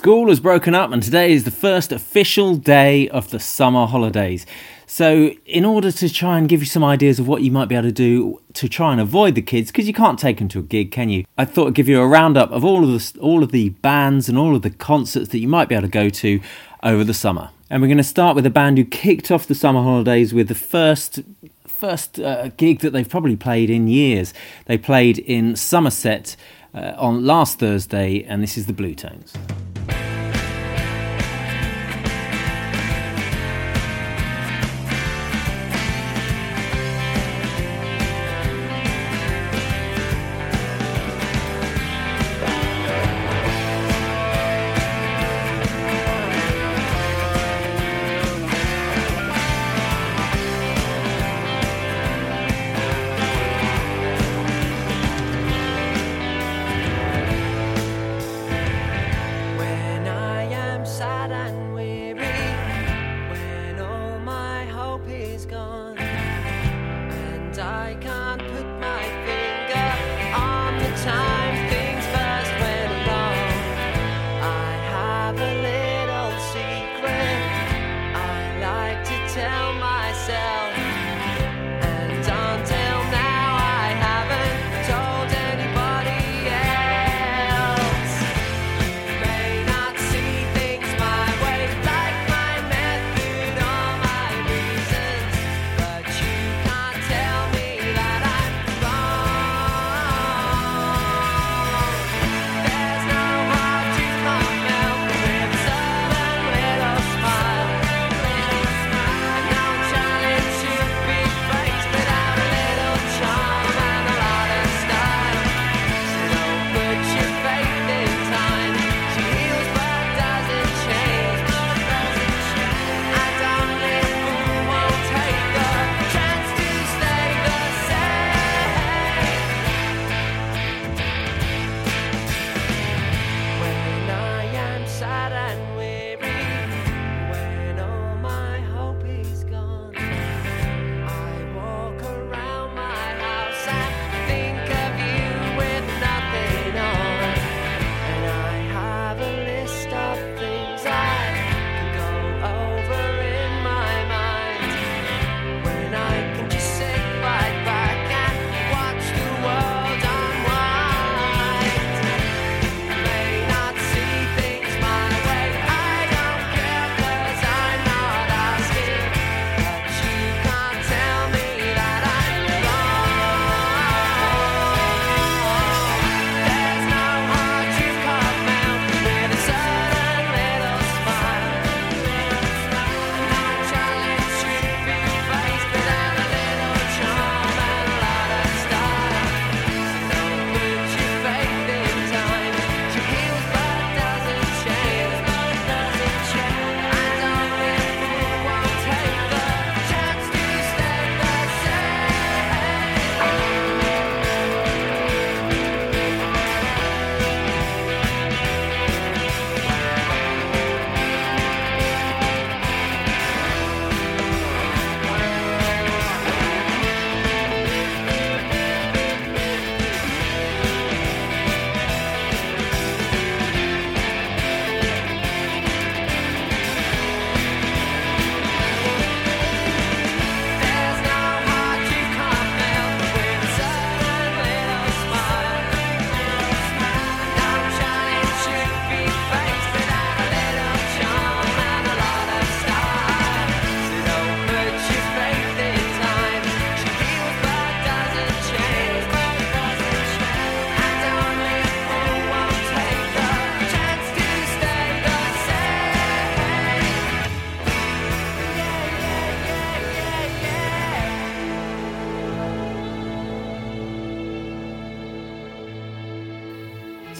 School has broken up, and today is the first official day of the summer holidays. So, in order to try and give you some ideas of what you might be able to do to try and avoid the kids, because you can't take them to a gig, can you? I thought I'd give you a roundup of all of the all of the bands and all of the concerts that you might be able to go to over the summer. And we're going to start with a band who kicked off the summer holidays with the first first uh, gig that they've probably played in years. They played in Somerset uh, on last Thursday, and this is the Bluetones.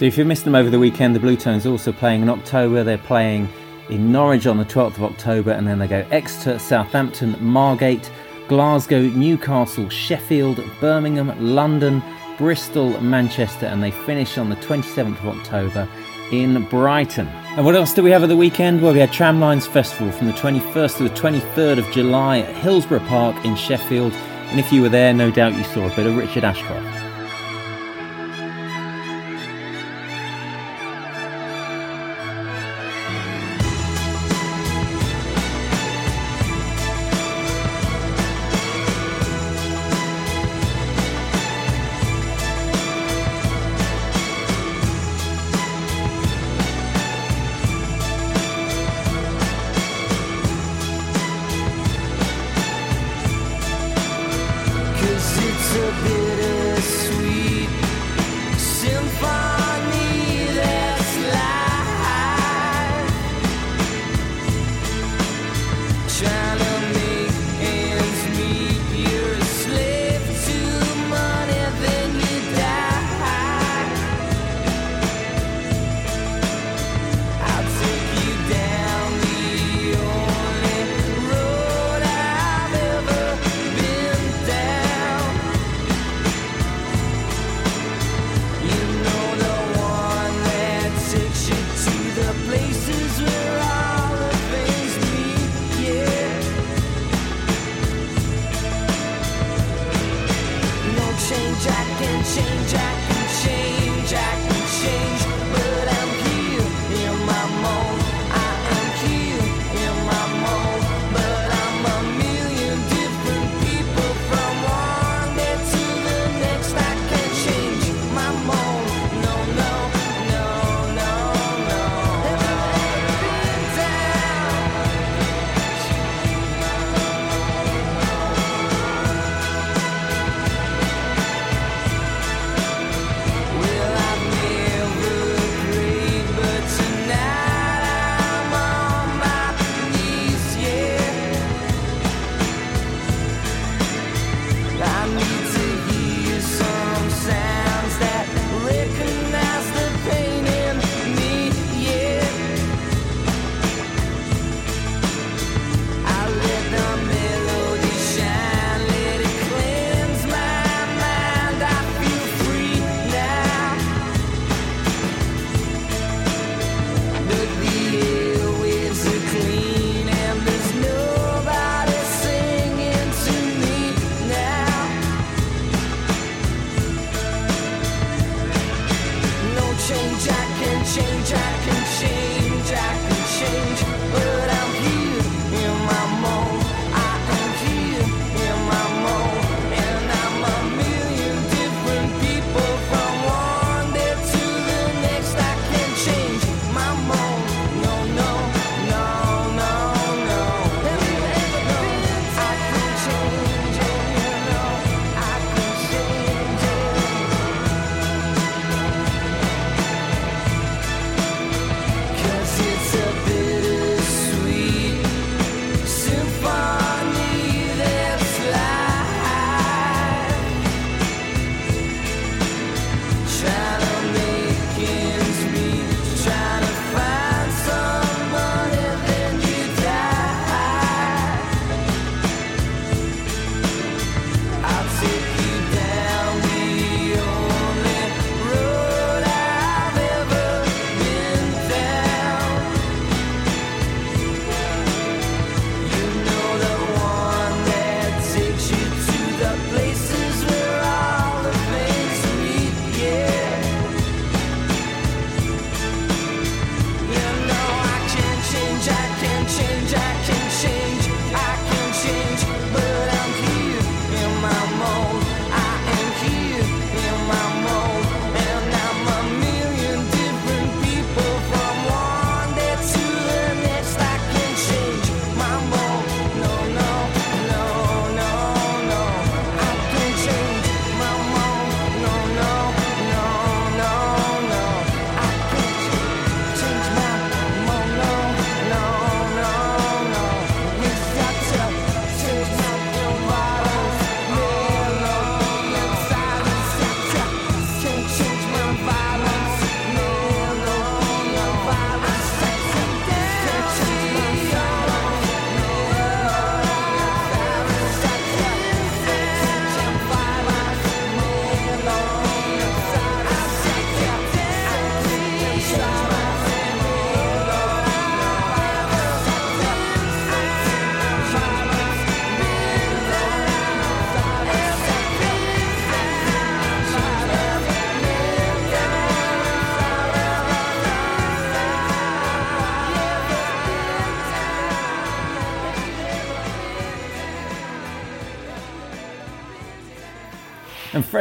So if you missed them over the weekend, the Bluetones also playing in October. They're playing in Norwich on the 12th of October, and then they go Exeter, Southampton, Margate, Glasgow, Newcastle, Sheffield, Birmingham, London, Bristol, Manchester, and they finish on the 27th of October in Brighton. And what else do we have at the weekend? Well, we had Tramlines Festival from the 21st to the 23rd of July at Hillsborough Park in Sheffield. And if you were there, no doubt you saw a bit of Richard Ashcroft.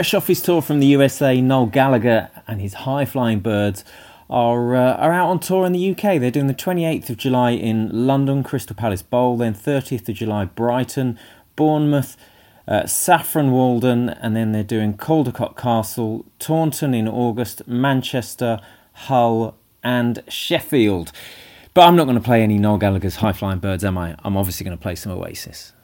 Fresh off his tour from the USA, Noel Gallagher and his high flying birds are uh, are out on tour in the UK. They're doing the 28th of July in London, Crystal Palace Bowl, then 30th of July, Brighton, Bournemouth, uh, Saffron Walden, and then they're doing Caldicot Castle, Taunton in August, Manchester, Hull, and Sheffield. But I'm not going to play any Noel Gallagher's High Flying Birds, am I? I'm obviously going to play some Oasis.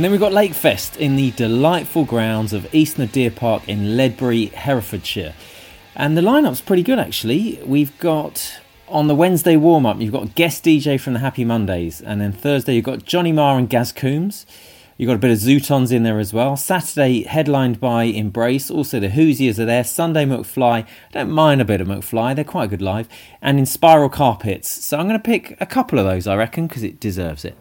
And then we've got Lakefest in the delightful grounds of Eastnor Deer Park in Ledbury, Herefordshire. And the lineup's pretty good actually. We've got on the Wednesday warm up, you've got guest DJ from the Happy Mondays, and then Thursday you've got Johnny Marr and Gaz Coombes. You've got a bit of Zutons in there as well. Saturday, headlined by Embrace. Also, the Hoosiers are there. Sunday, McFly. Don't mind a bit of McFly, they're quite good live. And Inspiral Carpets. So I'm going to pick a couple of those, I reckon, because it deserves it.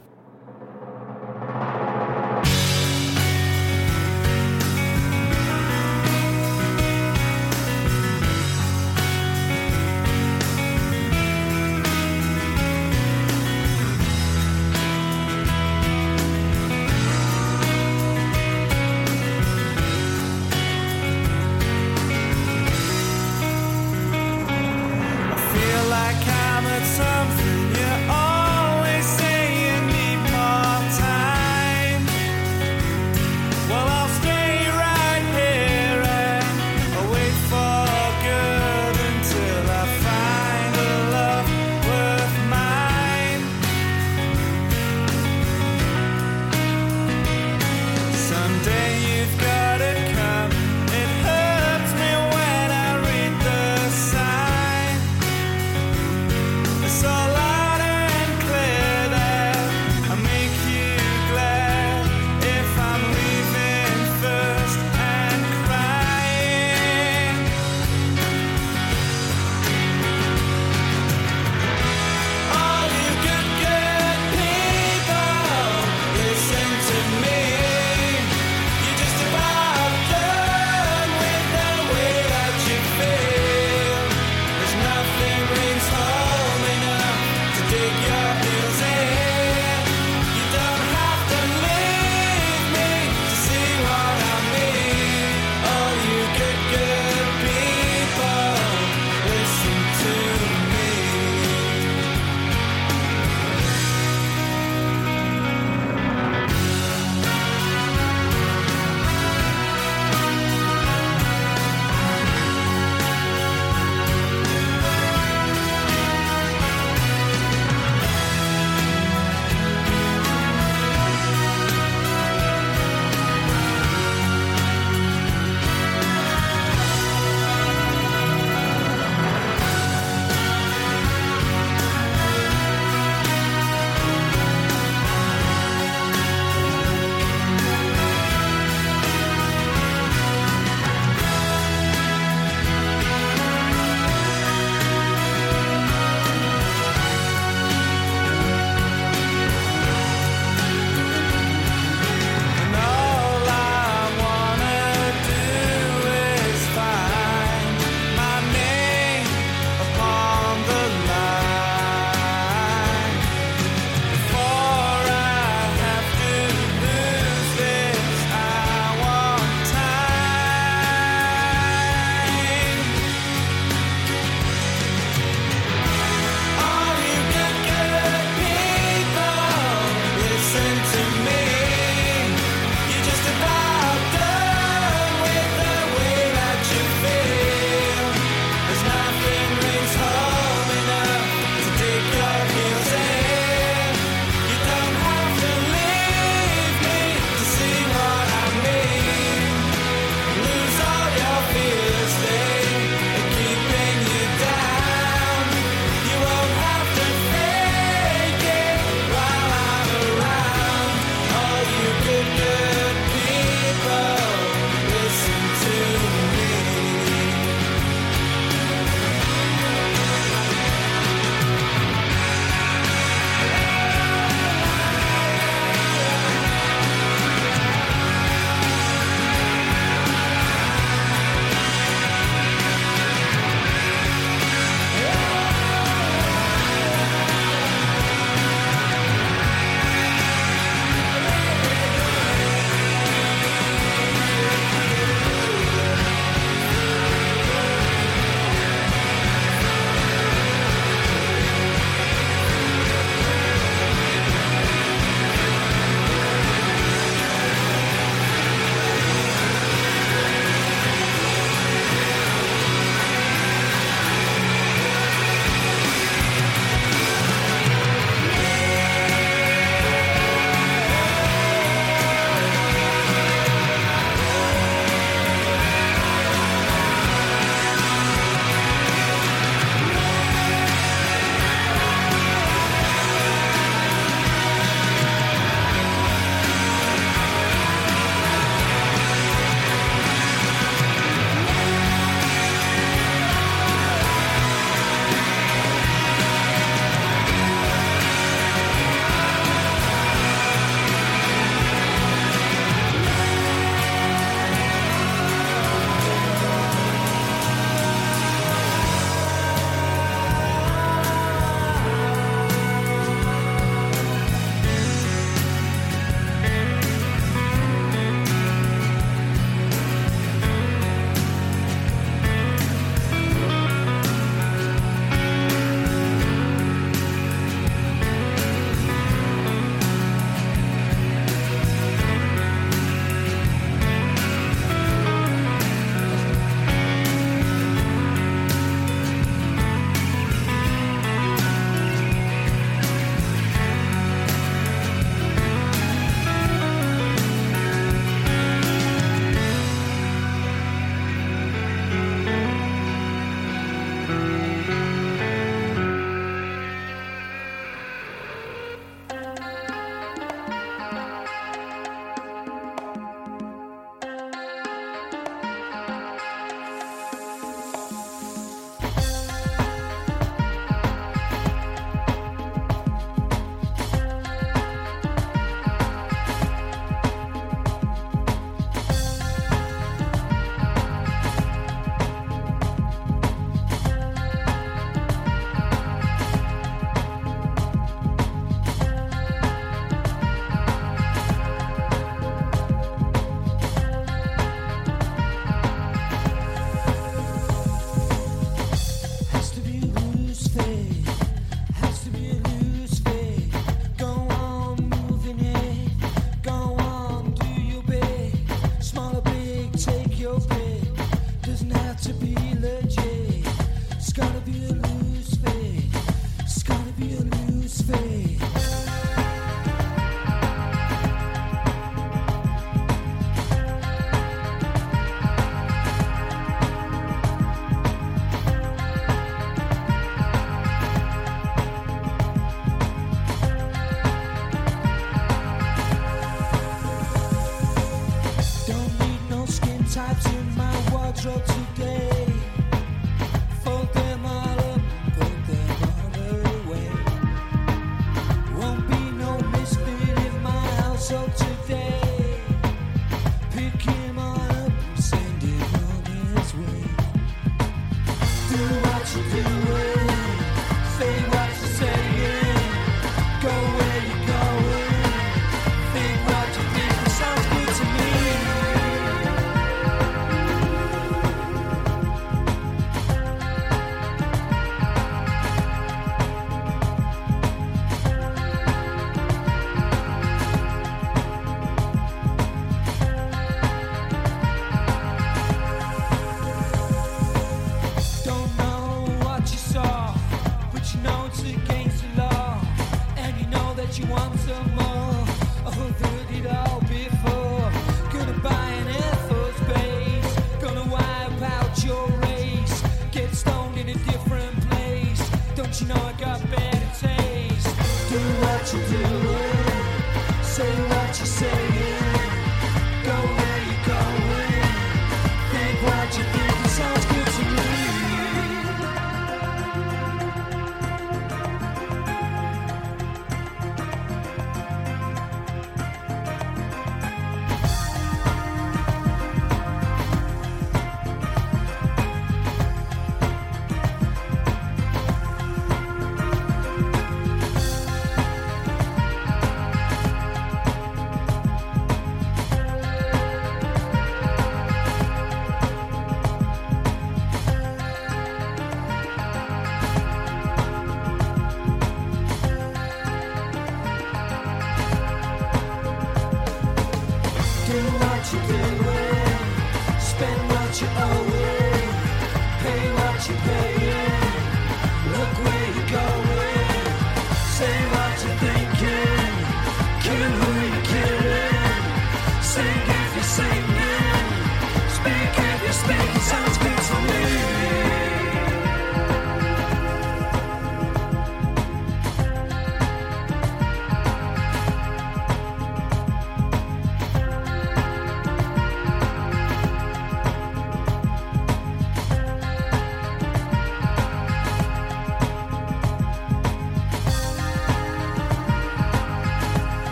Fit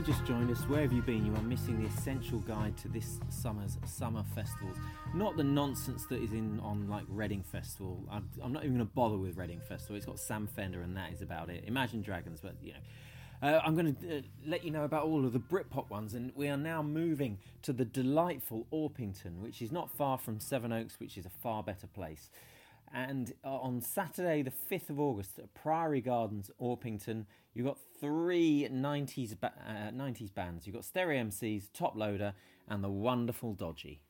only just joined us, where have you been? You are missing the essential guide to this summer's summer festivals. Not the nonsense that is in on like Reading Festival. I'm, I'm not even going to bother with Reading Festival. It's got Sam Fender and that is about it. Imagine Dragons, but you know. Uh, I'm going to uh, let you know about all of the Britpop ones, and we are now moving to the delightful Orpington, which is not far from Sevenoaks, which is a far better place. And uh, on Saturday, the 5th of August, at Priory Gardens, Orpington, you've got three 90s, ba- uh, 90s bands. You've got Stereo MCs, Toploader, and the wonderful Dodgy.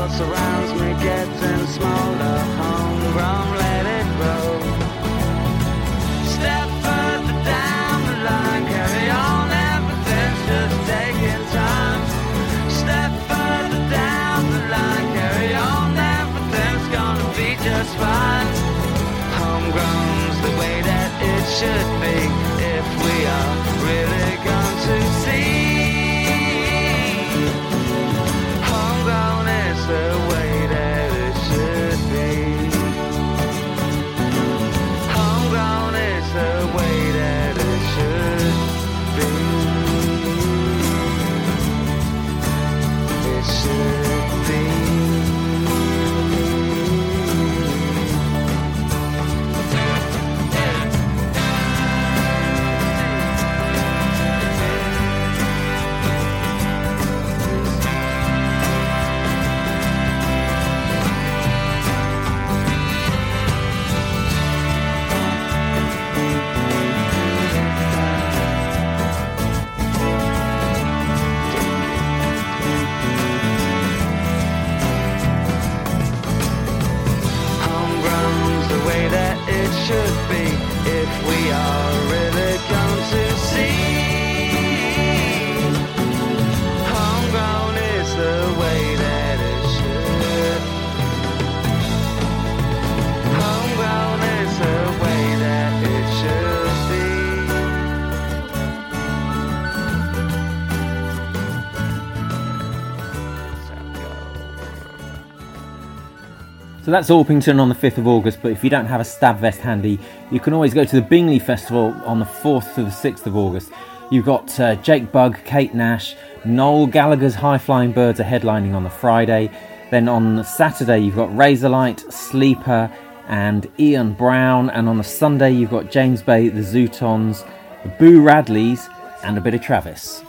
World surrounds me, getting smaller. Homegrown, let it grow. Step further down the line, carry on, everything's just taking time. Step further down the line, carry on, everything's gonna be just fine. Homegrown's the way that it should be we are So that's Orpington on the 5th of August, but if you don't have a stab vest handy, you can always go to the Bingley Festival on the 4th to the 6th of August. You've got uh, Jake Bugg, Kate Nash, Noel Gallagher's High Flying Birds are headlining on the Friday. Then on Saturday, you've got Razorlight, Sleeper, and Ian Brown. And on the Sunday, you've got James Bay, the Zutons, the Boo Radleys, and a bit of Travis.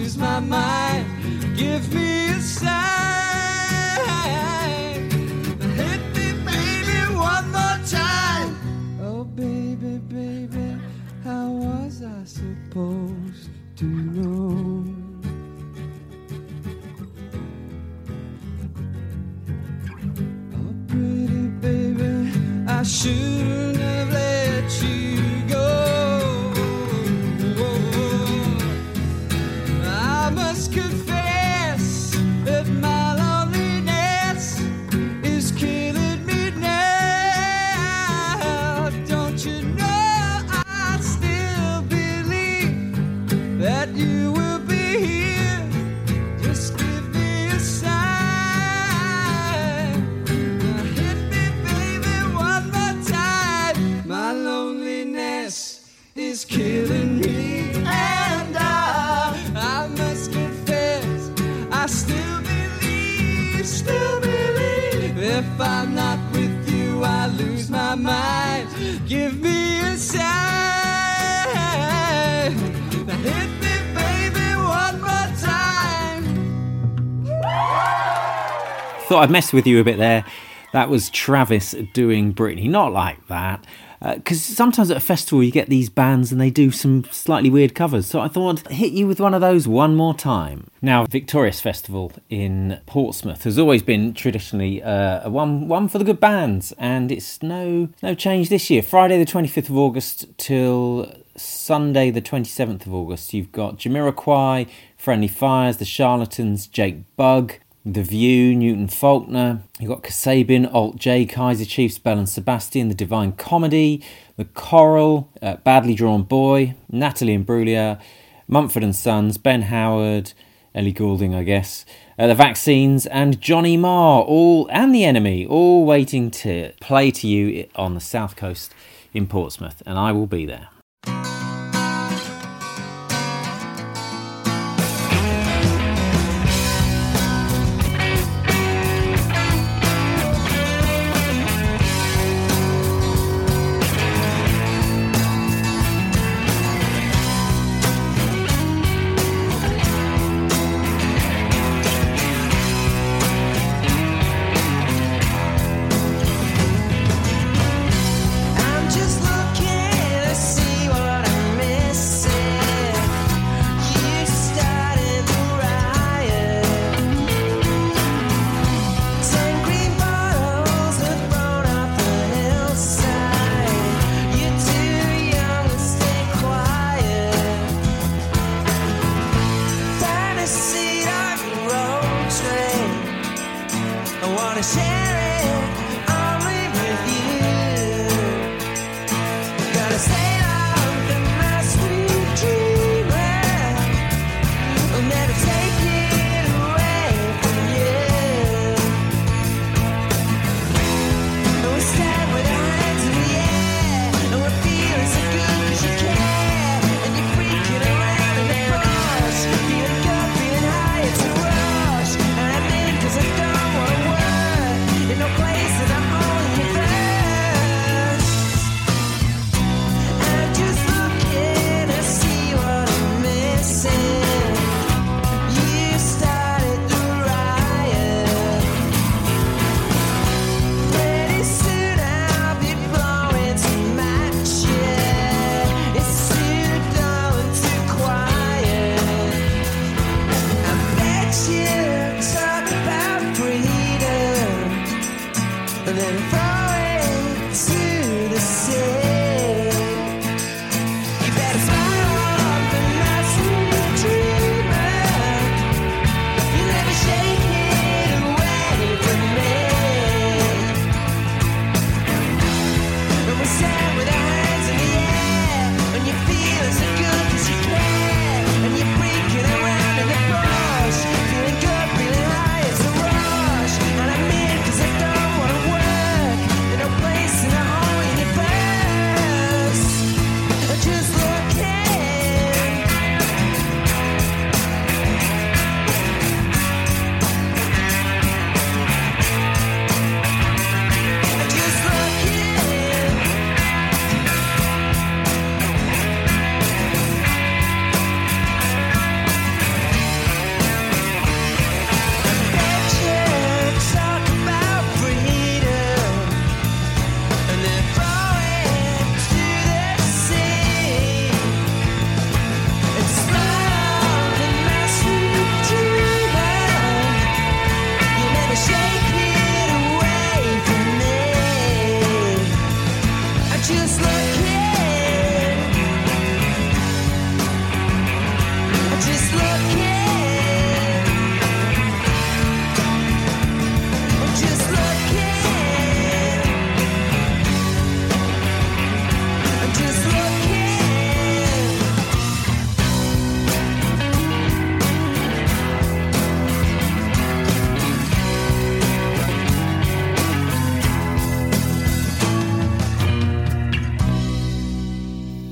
Lose my mind. Give me a sign. Hit me, baby, one more time. Oh, baby, baby, how was I supposed to know? Oh, pretty baby, I shouldn't Give me a sign. Now hit me, baby, one more time. Thought I'd mess with you a bit there. That was Travis doing Britney. Not like that. Because sometimes at a festival you get these bands and they do some slightly weird covers. So I thought I'd hit you with one of those one more time. Now, Victorious Festival in Portsmouth has always been traditionally uh, a one one for the good bands, and it's no no change this year. Friday the twenty fifth of August till Sunday the twenty seventh of August. You've got Jamiroquai, Friendly Fires, The Charlatans, Jake Bugg, the View, Newton Faulkner. You've got Kasabian, Alt J, Kaiser Chiefs, Belle and Sebastian, The Divine Comedy, The Coral, uh, Badly Drawn Boy, Natalie Imbruglia, Mumford and Sons, Ben Howard, Ellie Goulding, I guess, uh, The Vaccines, and Johnny Marr, all and The Enemy, all waiting to play to you on the south coast in Portsmouth, and I will be there.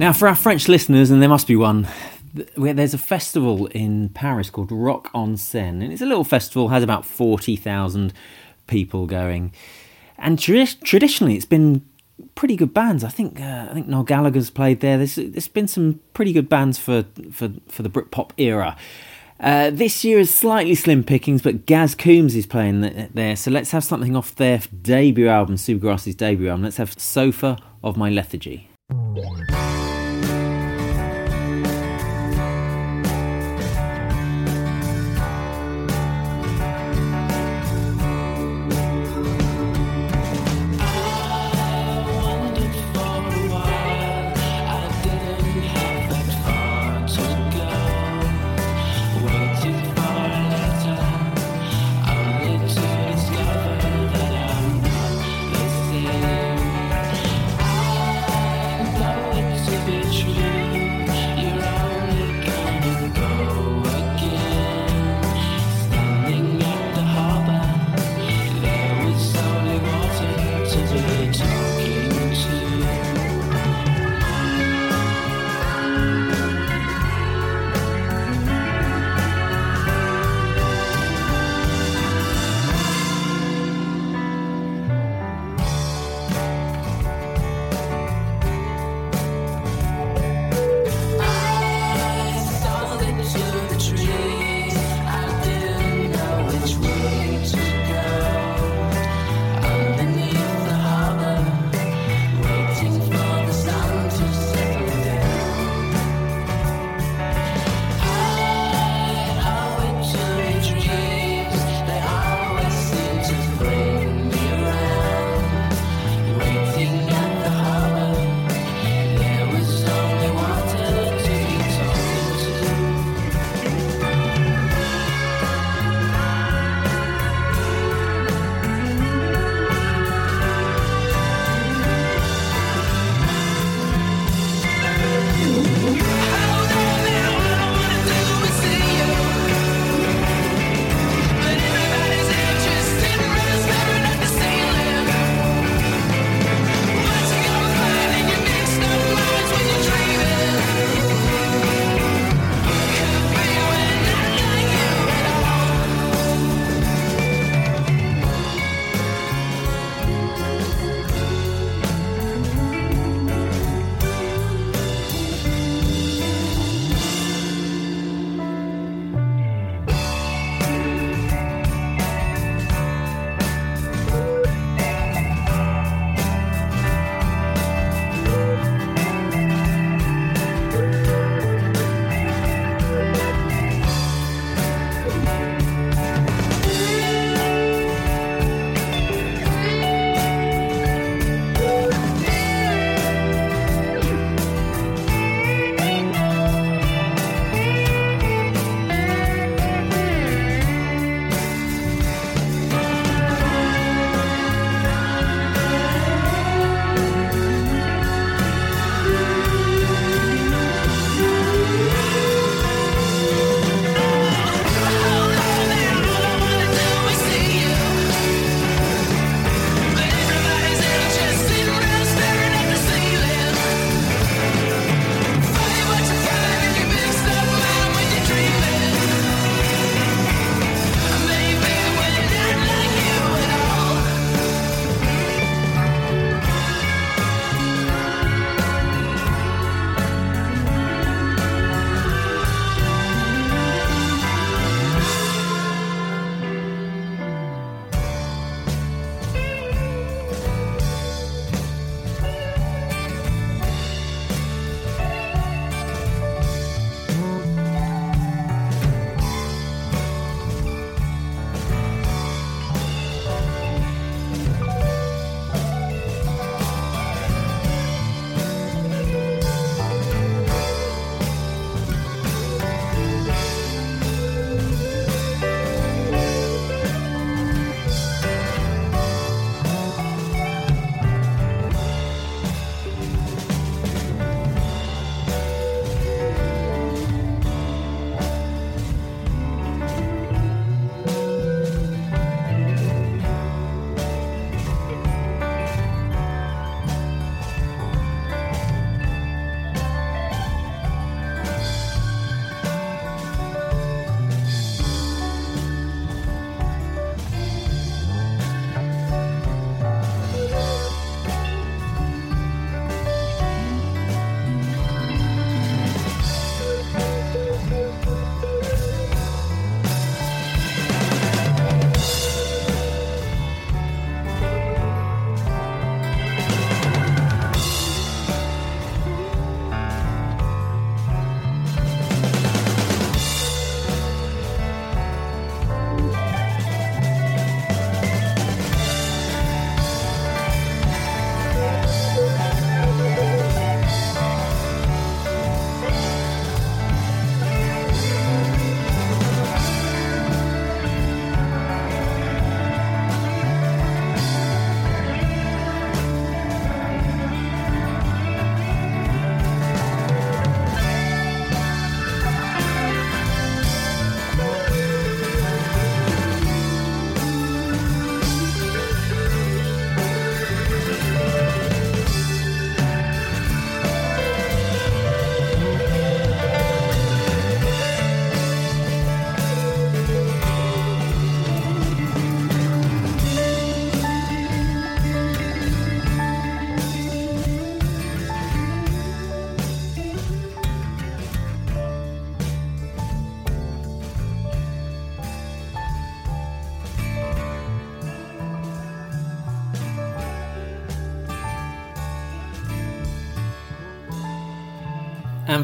Now, for our French listeners, and there must be one, there's a festival in Paris called Rock en Seine, and it's a little festival, has about forty thousand people going, and tradi- traditionally it's been pretty good bands. I think uh, I think Noel Gallagher's played there. There's there's been some pretty good bands for for for the Britpop era. Uh, this year is slightly slim pickings, but Gaz Coombes is playing th- there. So let's have something off their debut album, Supergrass's debut album. Let's have Sofa of My Lethargy.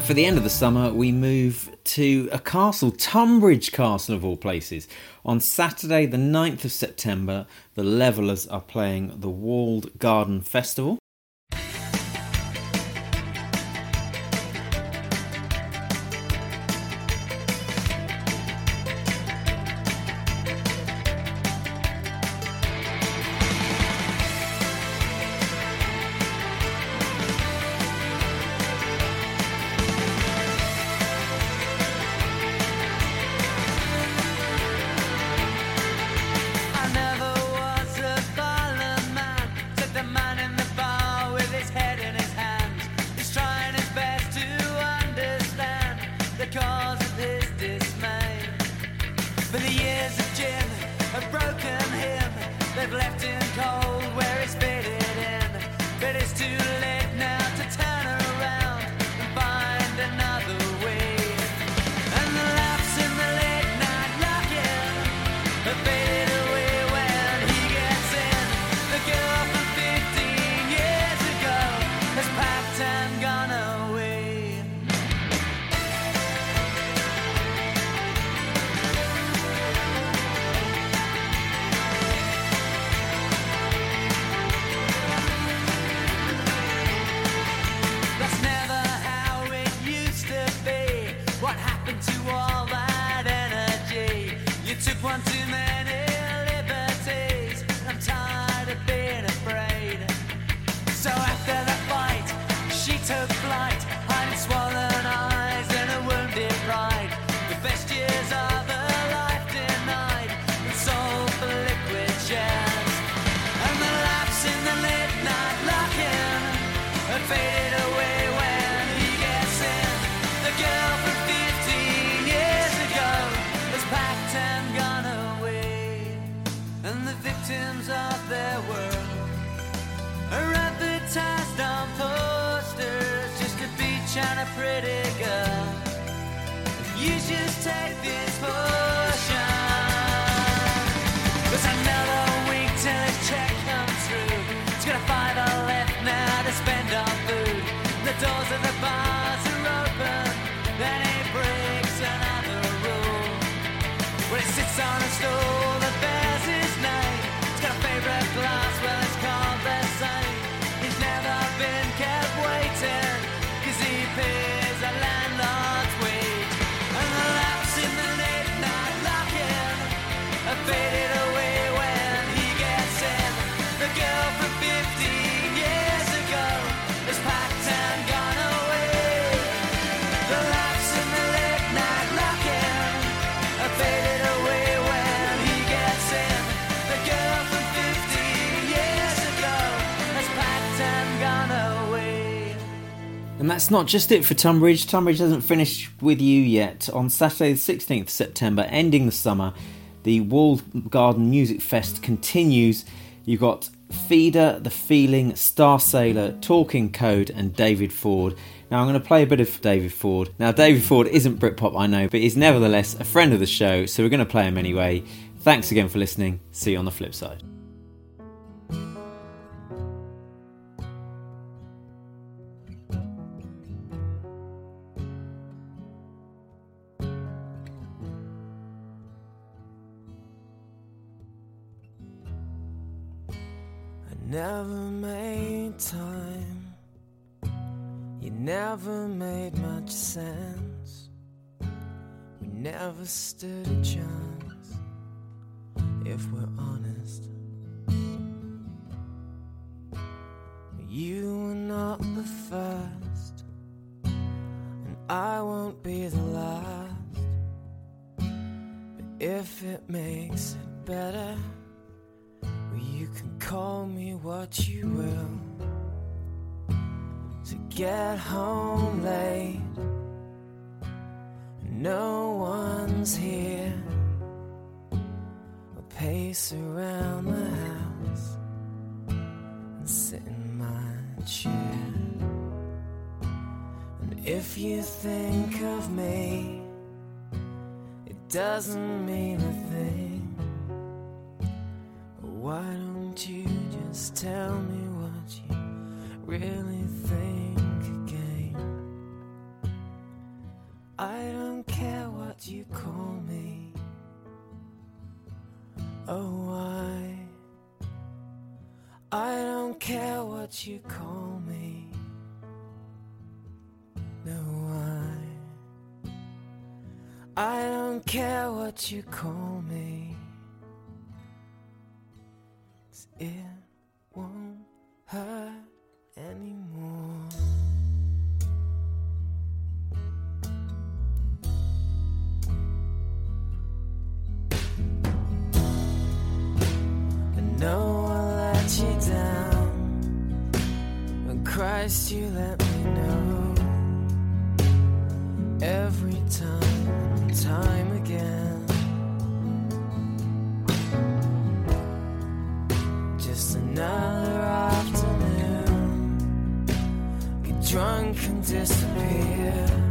For the end of the summer, we move to a castle, Tonbridge Castle of all places. On Saturday, the 9th of September, the Levellers are playing the Walled Garden Festival. That's not just it for Tonbridge. Tonbridge hasn't finished with you yet. On Saturday, the 16th September, ending the summer, the Walled Garden Music Fest continues. You've got Feeder, The Feeling, Starsailor, Talking Code, and David Ford. Now, I'm going to play a bit of David Ford. Now, David Ford isn't Britpop, I know, but he's nevertheless a friend of the show, so we're going to play him anyway. Thanks again for listening. See you on the flip side. Never made time. You never made much sense. We never stood a chance, if we're honest. You were not the first, and I won't be the last. But if it makes it better, well, you can call me what you will. To get home late, no one's here. I'll pace around the house and sit in my chair. And if you think of me, it doesn't mean a thing. Why don't you just tell me what you really think again? I don't care what you call me. Oh, why? I don't care what you call me. No, why? I don't care what you call me. hurt anymore. I know I let you down, but Christ, you let me know every time, time. disappear.